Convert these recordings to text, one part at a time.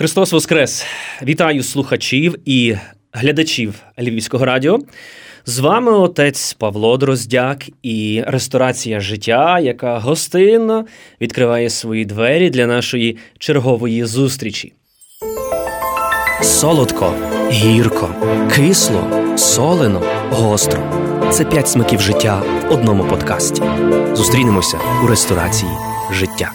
Христос Воскрес! Вітаю слухачів і глядачів Львівського радіо. З вами отець Павло Дроздяк і ресторація життя, яка гостинно відкриває свої двері для нашої чергової зустрічі. Солодко, гірко, кисло, солено, гостро. Це п'ять смаків життя в одному подкасті. Зустрінемося у ресторації життя.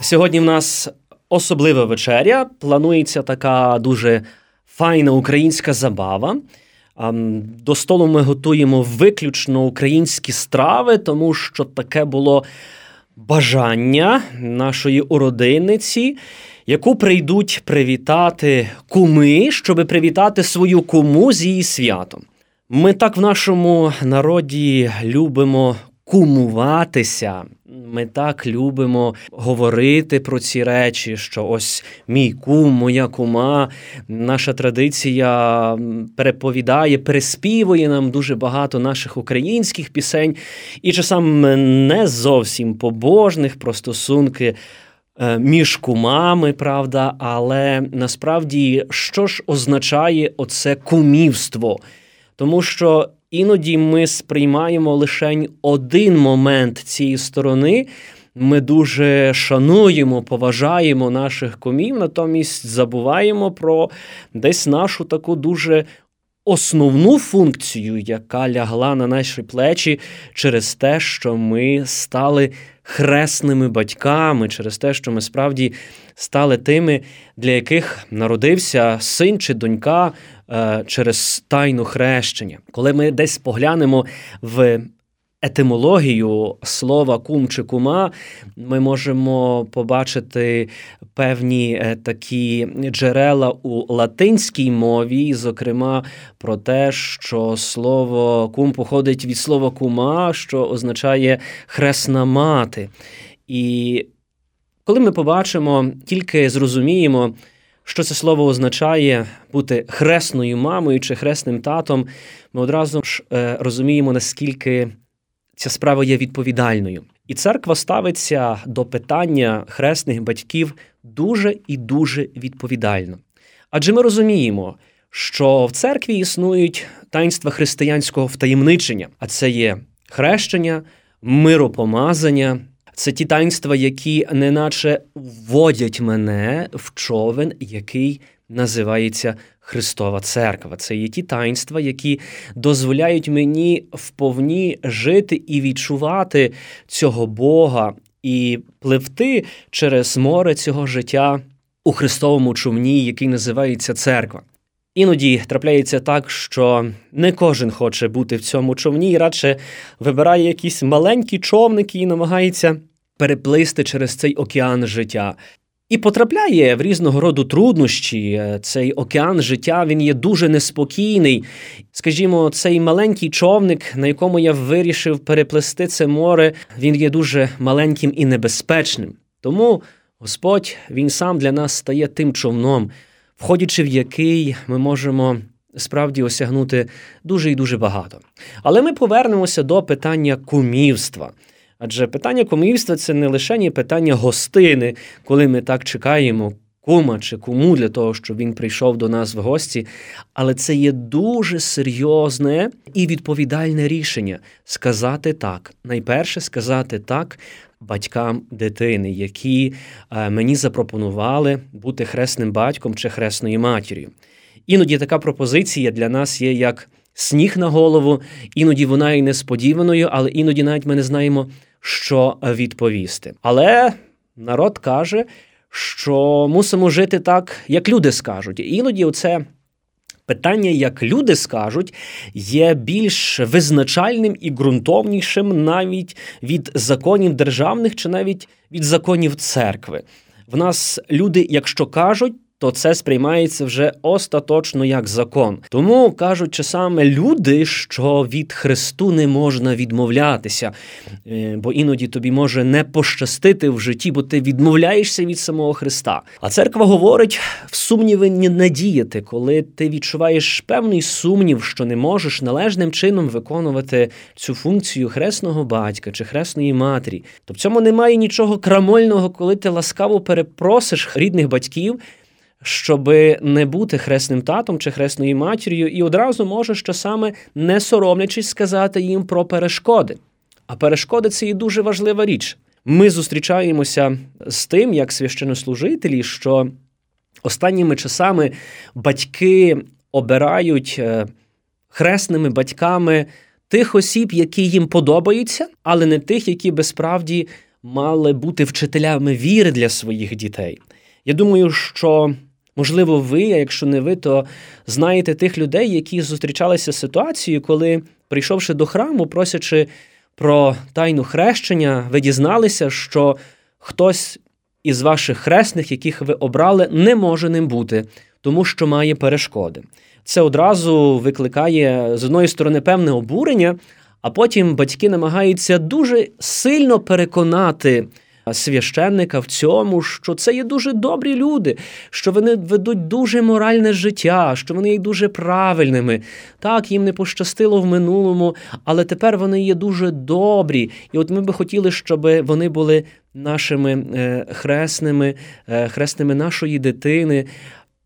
Сьогодні в нас особлива вечеря. Планується така дуже файна українська забава. До столу ми готуємо виключно українські страви, тому що таке було бажання нашої уродинниці, яку прийдуть привітати куми, щоб привітати свою куму з її святом. Ми так в нашому народі любимо кумуватися. Ми так любимо говорити про ці речі, що ось мій кум, моя кума, наша традиція переповідає, переспівує нам дуже багато наших українських пісень, і часом не зовсім побожних про стосунки. Е, між кумами, правда, але насправді що ж означає оце кумівство? Тому що іноді ми сприймаємо лише один момент цієї сторони. Ми дуже шануємо, поважаємо наших комів, натомість забуваємо про десь нашу таку дуже основну функцію, яка лягла на наші плечі через те, що ми стали хресними батьками, через те, що ми справді стали тими, для яких народився син чи донька е, через тайну хрещення. Коли ми десь поглянемо в етимологію слова кум чи кума, ми можемо побачити певні е, такі джерела у латинській мові, зокрема про те, що слово кум походить від слова кума, що означає хресна мати. І коли ми побачимо, тільки зрозуміємо, що це слово означає бути хресною мамою чи хресним татом, ми одразу ж е, розуміємо, наскільки ця справа є відповідальною. І церква ставиться до питання хресних батьків дуже і дуже відповідально. Адже ми розуміємо, що в церкві існують таїнства християнського втаємничення, а це є хрещення, миропомазання. Це ті таїнства, які неначе вводять мене в човен, який називається Христова Церква. Це є ті таїнства, які дозволяють мені вповні жити і відчувати цього Бога, і пливти через море цього життя у Христовому човні, який називається церква. Іноді трапляється так, що не кожен хоче бути в цьому човні, і радше вибирає якісь маленькі човники і намагається переплисти через цей океан життя. І потрапляє в різного роду труднощі. Цей океан життя він є дуже неспокійний. Скажімо, цей маленький човник, на якому я вирішив переплести це море, він є дуже маленьким і небезпечним. Тому Господь Він сам для нас стає тим човном, входячи в який ми можемо справді осягнути дуже і дуже багато. Але ми повернемося до питання кумівства. Адже питання кумівства це не лише питання гостини, коли ми так чекаємо кума чи куму для того, щоб він прийшов до нас в гості, але це є дуже серйозне і відповідальне рішення сказати так. Найперше сказати так. Батькам дитини, які е, мені запропонували бути хресним батьком чи хресною матір'ю. Іноді така пропозиція для нас є як сніг на голову, іноді вона і несподіваною, але іноді навіть ми не знаємо, що відповісти. Але народ каже, що мусимо жити так, як люди скажуть. Іноді оце. Питання, як люди скажуть, є більш визначальним і ґрунтовнішим навіть від законів державних чи навіть від законів церкви. В нас люди, якщо кажуть, то це сприймається вже остаточно як закон. Тому кажуть часами люди, що від Христу не можна відмовлятися, е, бо іноді тобі може не пощастити в житті, бо ти відмовляєшся від самого Христа. А церква говорить в сумніви не діяти, коли ти відчуваєш певний сумнів, що не можеш належним чином виконувати цю функцію хресного батька чи хресної матері. То в цьому немає нічого крамольного, коли ти ласкаво перепросиш рідних батьків щоб не бути хресним татом чи хресною матір'ю, і одразу може що саме не соромлячись сказати їм про перешкоди. А перешкоди це і дуже важлива річ. Ми зустрічаємося з тим, як священнослужителі, що останніми часами батьки обирають е, хресними батьками тих осіб, які їм подобаються, але не тих, які би справді мали бути вчителями віри для своїх дітей. Я думаю, що. Можливо, ви, а якщо не ви, то знаєте тих людей, які зустрічалися з ситуацією, коли, прийшовши до храму, просячи про тайну хрещення, ви дізналися, що хтось із ваших хресних, яких ви обрали, не може ним бути, тому що має перешкоди. Це одразу викликає з одної сторони певне обурення, а потім батьки намагаються дуже сильно переконати священника в цьому, що це є дуже добрі люди, що вони ведуть дуже моральне життя, що вони є дуже правильними. Так, їм не пощастило в минулому, але тепер вони є дуже добрі. І от ми би хотіли, щоб вони були нашими е, хресними, е, хресними нашої дитини.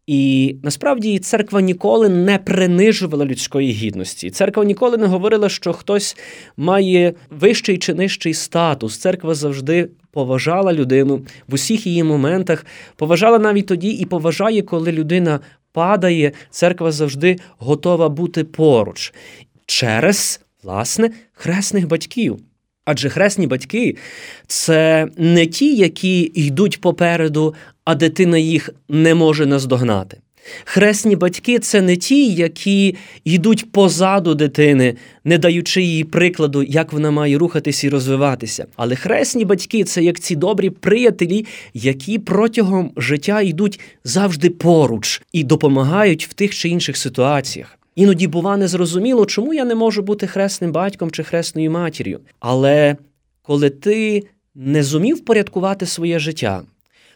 І насправді церква ніколи не принижувала людської гідності. Церква ніколи не говорила, що хтось має вищий чи нижчий статус. Церква завжди поважала людину в усіх її моментах, поважала навіть тоді і поважає, коли людина падає. Церква завжди готова бути поруч через власне хресних батьків. Адже хресні батьки це не ті, які йдуть попереду, а дитина їх не може наздогнати. Хресні батьки це не ті, які йдуть позаду дитини, не даючи їй прикладу, як вона має рухатись і розвиватися. Але хресні батьки це як ці добрі приятелі, які протягом життя йдуть завжди поруч і допомагають в тих чи інших ситуаціях. Іноді, бува, незрозуміло, чому я не можу бути хресним батьком чи хресною матір'ю. Але коли ти не зумів порядкувати своє життя,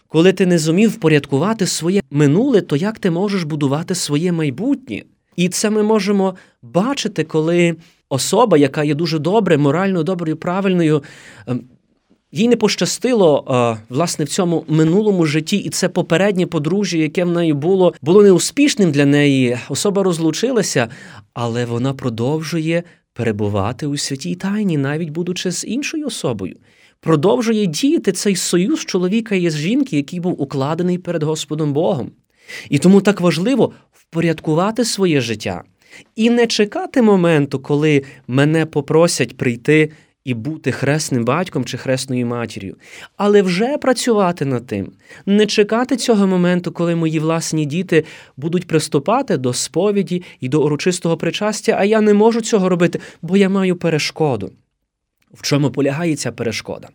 коли ти не зумів впорядкувати своє минуле, то як ти можеш будувати своє майбутнє? І це ми можемо бачити, коли особа, яка є дуже добре, морально доброю, правильною, ем, їй не пощастило власне в цьому минулому житті, і це попереднє подружжя, яке в неї було, було неуспішним для неї. Особа розлучилася, але вона продовжує перебувати у святій тайні, навіть будучи з іншою особою продовжує діяти цей союз чоловіка і жінки, який був укладений перед Господом Богом. І тому так важливо впорядкувати своє життя і не чекати моменту, коли мене попросять прийти і бути хресним батьком чи хресною матір'ю, але вже працювати над тим, не чекати цього моменту, коли мої власні діти будуть приступати до сповіді і до урочистого причастя, а я не можу цього робити, бо я маю перешкоду. В чому полягає ця перешкода?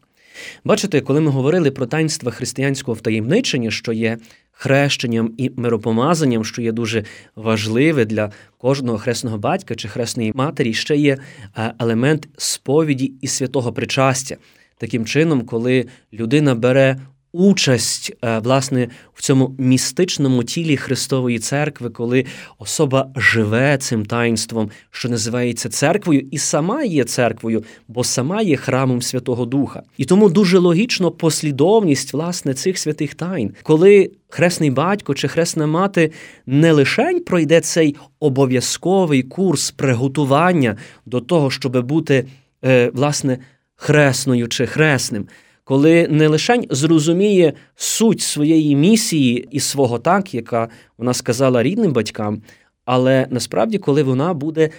Бачите, коли ми говорили про таїнство християнського втаємничення, що є хрещенням і миропомазанням, що є дуже важливе для кожного хресного батька чи хресної матері, ще є е, елемент сповіді і святого причастя. Таким чином, коли людина бере участь е, власне в цьому містичному тілі Христової церкви, коли особа живе цим таїнством, що називається церквою, і сама є церквою, бо сама є храмом Святого Духа. І тому дуже логічно послідовність власне цих святих тайн, коли хресний батько чи хресна мати не лишень пройде цей обов'язковий курс приготування до того, щоб бути е, власне хресною чи хресним коли не лише зрозуміє суть своєї місії і свого так, яка вона сказала рідним батькам, але насправді, коли вона буде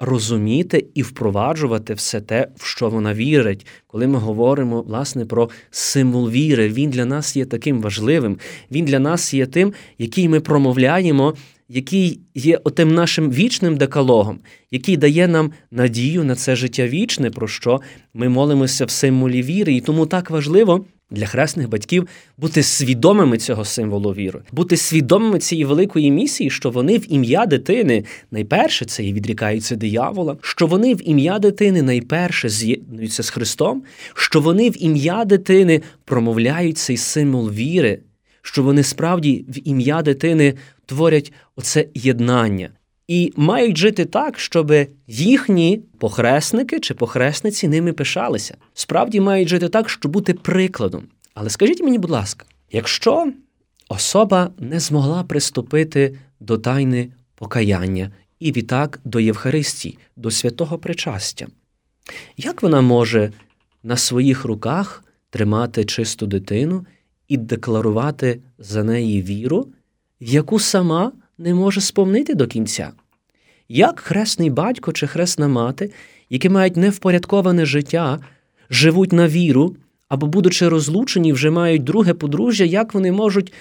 розуміти і впроваджувати все те, в що вона вірить, коли ми говоримо власне про символ віри, він для нас є таким важливим, він для нас є тим, який ми промовляємо який є отим нашим вічним декалогом, який дає нам надію на це життя вічне, про що ми молимося в символі віри. І тому так важливо для хресних батьків бути свідомими цього символу віри, бути свідомими цієї великої місії, що вони в ім'я дитини найперше це і відрікаються диявола, що вони в ім'я дитини найперше з'єднуються з Христом, що вони в ім'я дитини промовляють цей символ віри. Що вони справді в ім'я дитини творять оце єднання і мають жити так, щоб їхні похресники чи похресниці ними пишалися. Справді мають жити так, щоб бути прикладом. Але скажіть мені, будь ласка, якщо особа не змогла приступити до тайни покаяння і відтак до Євхаристії, до святого причастя. Як вона може на своїх руках тримати чисту дитину і декларувати за неї віру, яку сама не може сповнити до кінця? Як хресний батько чи хресна мати, які мають невпорядковане життя, живуть на віру або, будучи розлучені, вже мають друге подружжя, як вони можуть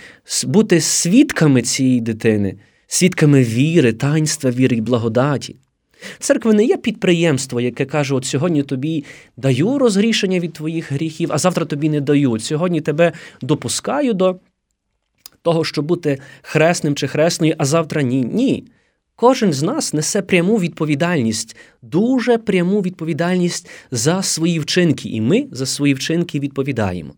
бути свідками цієї дитини, свідками віри, таїнства віри і благодаті? Церква не є підприємство, яке каже: от сьогодні тобі даю розрішення від твоїх гріхів, а завтра тобі не даю. От Сьогодні тебе допускаю до того, щоб бути хресним чи хресною, а завтра ні. Ні. Кожен з нас несе пряму відповідальність, дуже пряму відповідальність за свої вчинки, і ми за свої вчинки відповідаємо.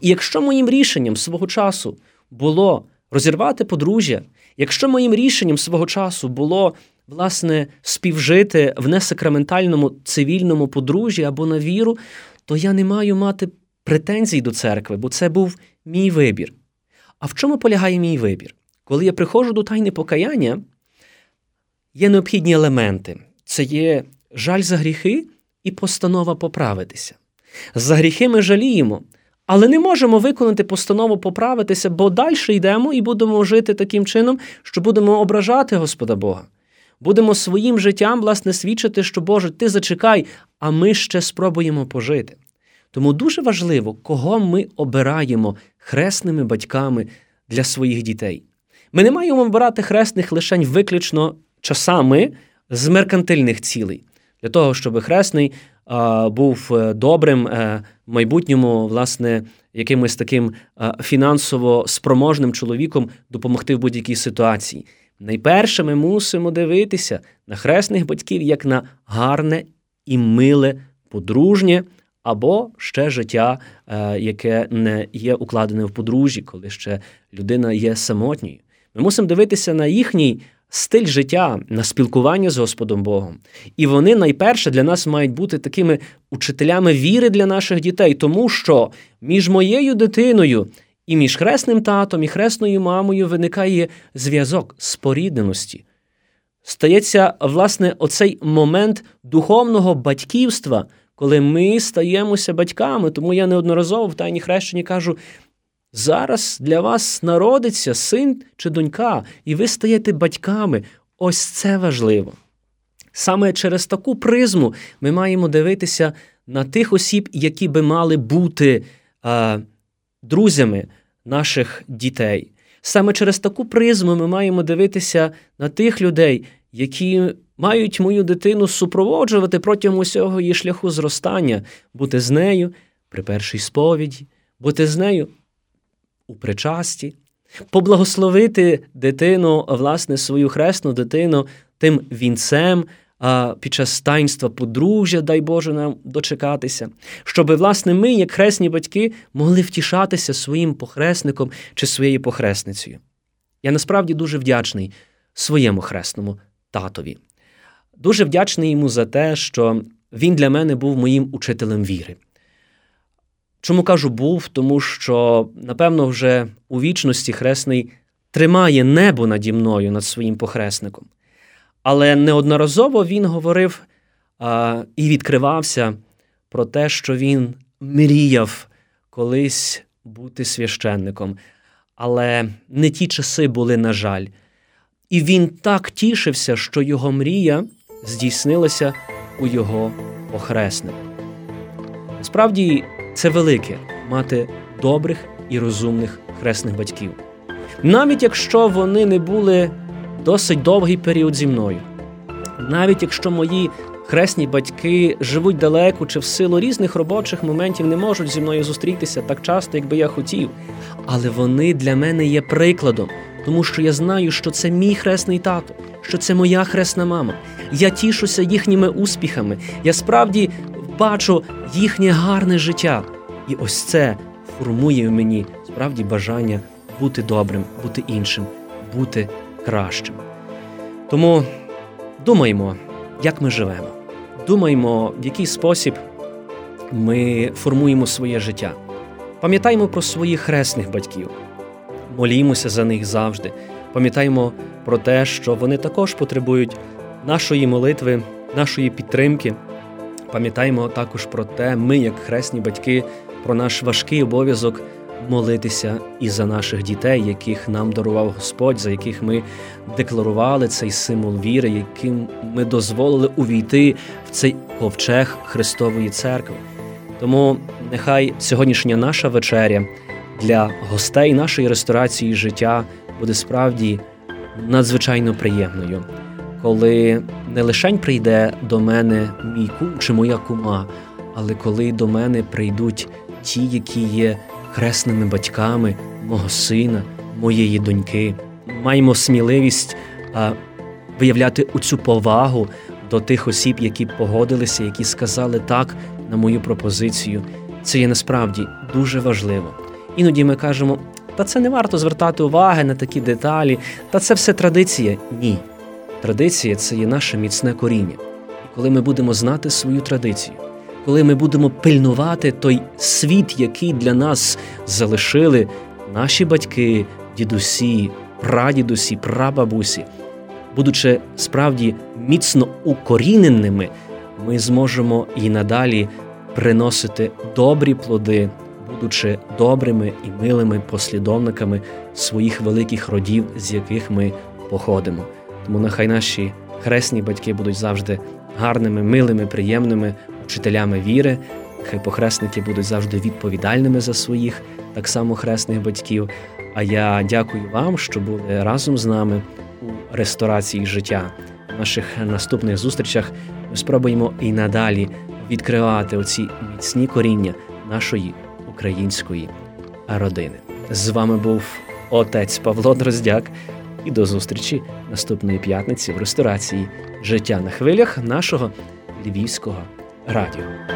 І якщо моїм рішенням свого часу було розірвати подружжя, якщо моїм рішенням свого часу було власне співжити в несакраментальному цивільному подружжі або на віру, то я не маю мати претензій до церкви, бо це був мій вибір. А в чому полягає мій вибір? Коли я приходжу до тайни покаяння, є необхідні елементи. Це є жаль за гріхи і постанова поправитися. За гріхи ми жаліємо, але не можемо виконати постанову поправитися, бо далі йдемо і будемо жити таким чином, що будемо ображати Господа Бога. Будемо своїм життям, власне, свідчити, що Боже, ти зачекай, а ми ще спробуємо пожити. Тому дуже важливо, кого ми обираємо хресними батьками для своїх дітей. Ми не маємо обирати хресних лише виключно часами з меркантильних цілей, для того, щоб хресний а, був е, добрим е, в майбутньому, власне, якимось таким а, фінансово спроможним чоловіком допомогти в будь-якій ситуації. Найперше ми мусимо дивитися на хресних батьків як на гарне і миле подружнє або ще життя, е, яке не є укладене в подружжі, коли ще людина є самотньою. Ми мусимо дивитися на їхній стиль життя, на спілкування з Господом Богом. І вони найперше для нас мають бути такими учителями віри для наших дітей, тому що між моєю дитиною і між хресним татом і хресною мамою виникає зв'язок спорідненості. Стається, власне, оцей момент духовного батьківства, коли ми стаємося батьками. Тому я неодноразово в Тайні хрещенні кажу: зараз для вас народиться син чи донька, і ви стаєте батьками. Ось це важливо. Саме через таку призму ми маємо дивитися на тих осіб, які би мали бути а, друзями наших дітей. Саме через таку призму ми маємо дивитися на тих людей, які мають мою дитину супроводжувати протягом усього її шляху зростання, бути з нею при першій сповіді, бути з нею у причасті, поблагословити дитину, власне, свою хресну дитину тим вінцем під час таїнства подружжя, дай Боже нам дочекатися, щоб, власне, ми, як хресні батьки, могли втішатися своїм похресником чи своєю похресницею. Я насправді дуже вдячний своєму хресному татові. Дуже вдячний йому за те, що він для мене був моїм учителем віри. Чому кажу був? Тому що, напевно, вже у вічності хресний тримає небо наді мною над своїм похресником. Але неодноразово він говорив а, і відкривався про те, що він мріяв колись бути священником. Але не ті часи були, на жаль. І він так тішився, що його мрія здійснилася у його похреснику. Справді, це велике мати добрих і розумних хресних батьків. Навіть якщо вони не були досить довгий період зі мною. Навіть якщо мої хресні батьки живуть далеко чи в силу різних робочих моментів не можуть зі мною зустрітися так часто, як би я хотів, але вони для мене є прикладом, тому що я знаю, що це мій хресний тато, що це моя хресна мама. Я тішуся їхніми успіхами. Я справді бачу їхнє гарне життя. І ось це формує в мені справді бажання бути добрим, бути іншим, бути кращим. Тому думаймо, як ми живемо, думаймо, в який спосіб ми формуємо своє життя. Пам'ятаймо про своїх хресних батьків. молімося за них завжди. Пам'ятаємо про те, що вони також потребують нашої молитви, нашої підтримки. Пам'ятаємо також про те, ми, як хресні батьки, про наш важкий обов'язок молитися і за наших дітей, яких нам дарував Господь, за яких ми декларували цей символ віри, яким ми дозволили увійти в цей ковчег Христової церкви. Тому нехай сьогоднішня наша вечеря для гостей нашої ресторації життя буде справді надзвичайно приємною, коли не лишень прийде до мене мій кум чи моя кума, але коли до мене прийдуть ті, які є хресними батьками мого сина, моєї доньки, маємо сміливість виявляти оцю повагу до тих осіб, які погодилися, які сказали так на мою пропозицію. Це є насправді дуже важливо. Іноді ми кажемо, та це не варто звертати уваги на такі деталі, та це все традиція. Ні. Традиція це є наше міцне коріння. І коли ми будемо знати свою традицію, коли ми будемо пильнувати той світ, який для нас залишили наші батьки, дідусі, прадідусі, прабабусі, будучи справді міцно укоріненими, ми зможемо і надалі приносити добрі плоди, будучи добрими і милими послідовниками своїх великих родів, з яких ми походимо. Тому нехай наші хресні батьки будуть завжди гарними, милими, приємними учителями віри. Хай похресники будуть завжди відповідальними за своїх, так само хресних батьків. А я дякую вам, що були разом з нами у ресторації життя. В наших наступних зустрічах ми спробуємо і надалі відкривати оці міцні коріння нашої української родини. З вами був отець Павло Дроздяк, і до зустрічі наступної п'ятниці в ресторації Життя на хвилях нашого львівського радіо.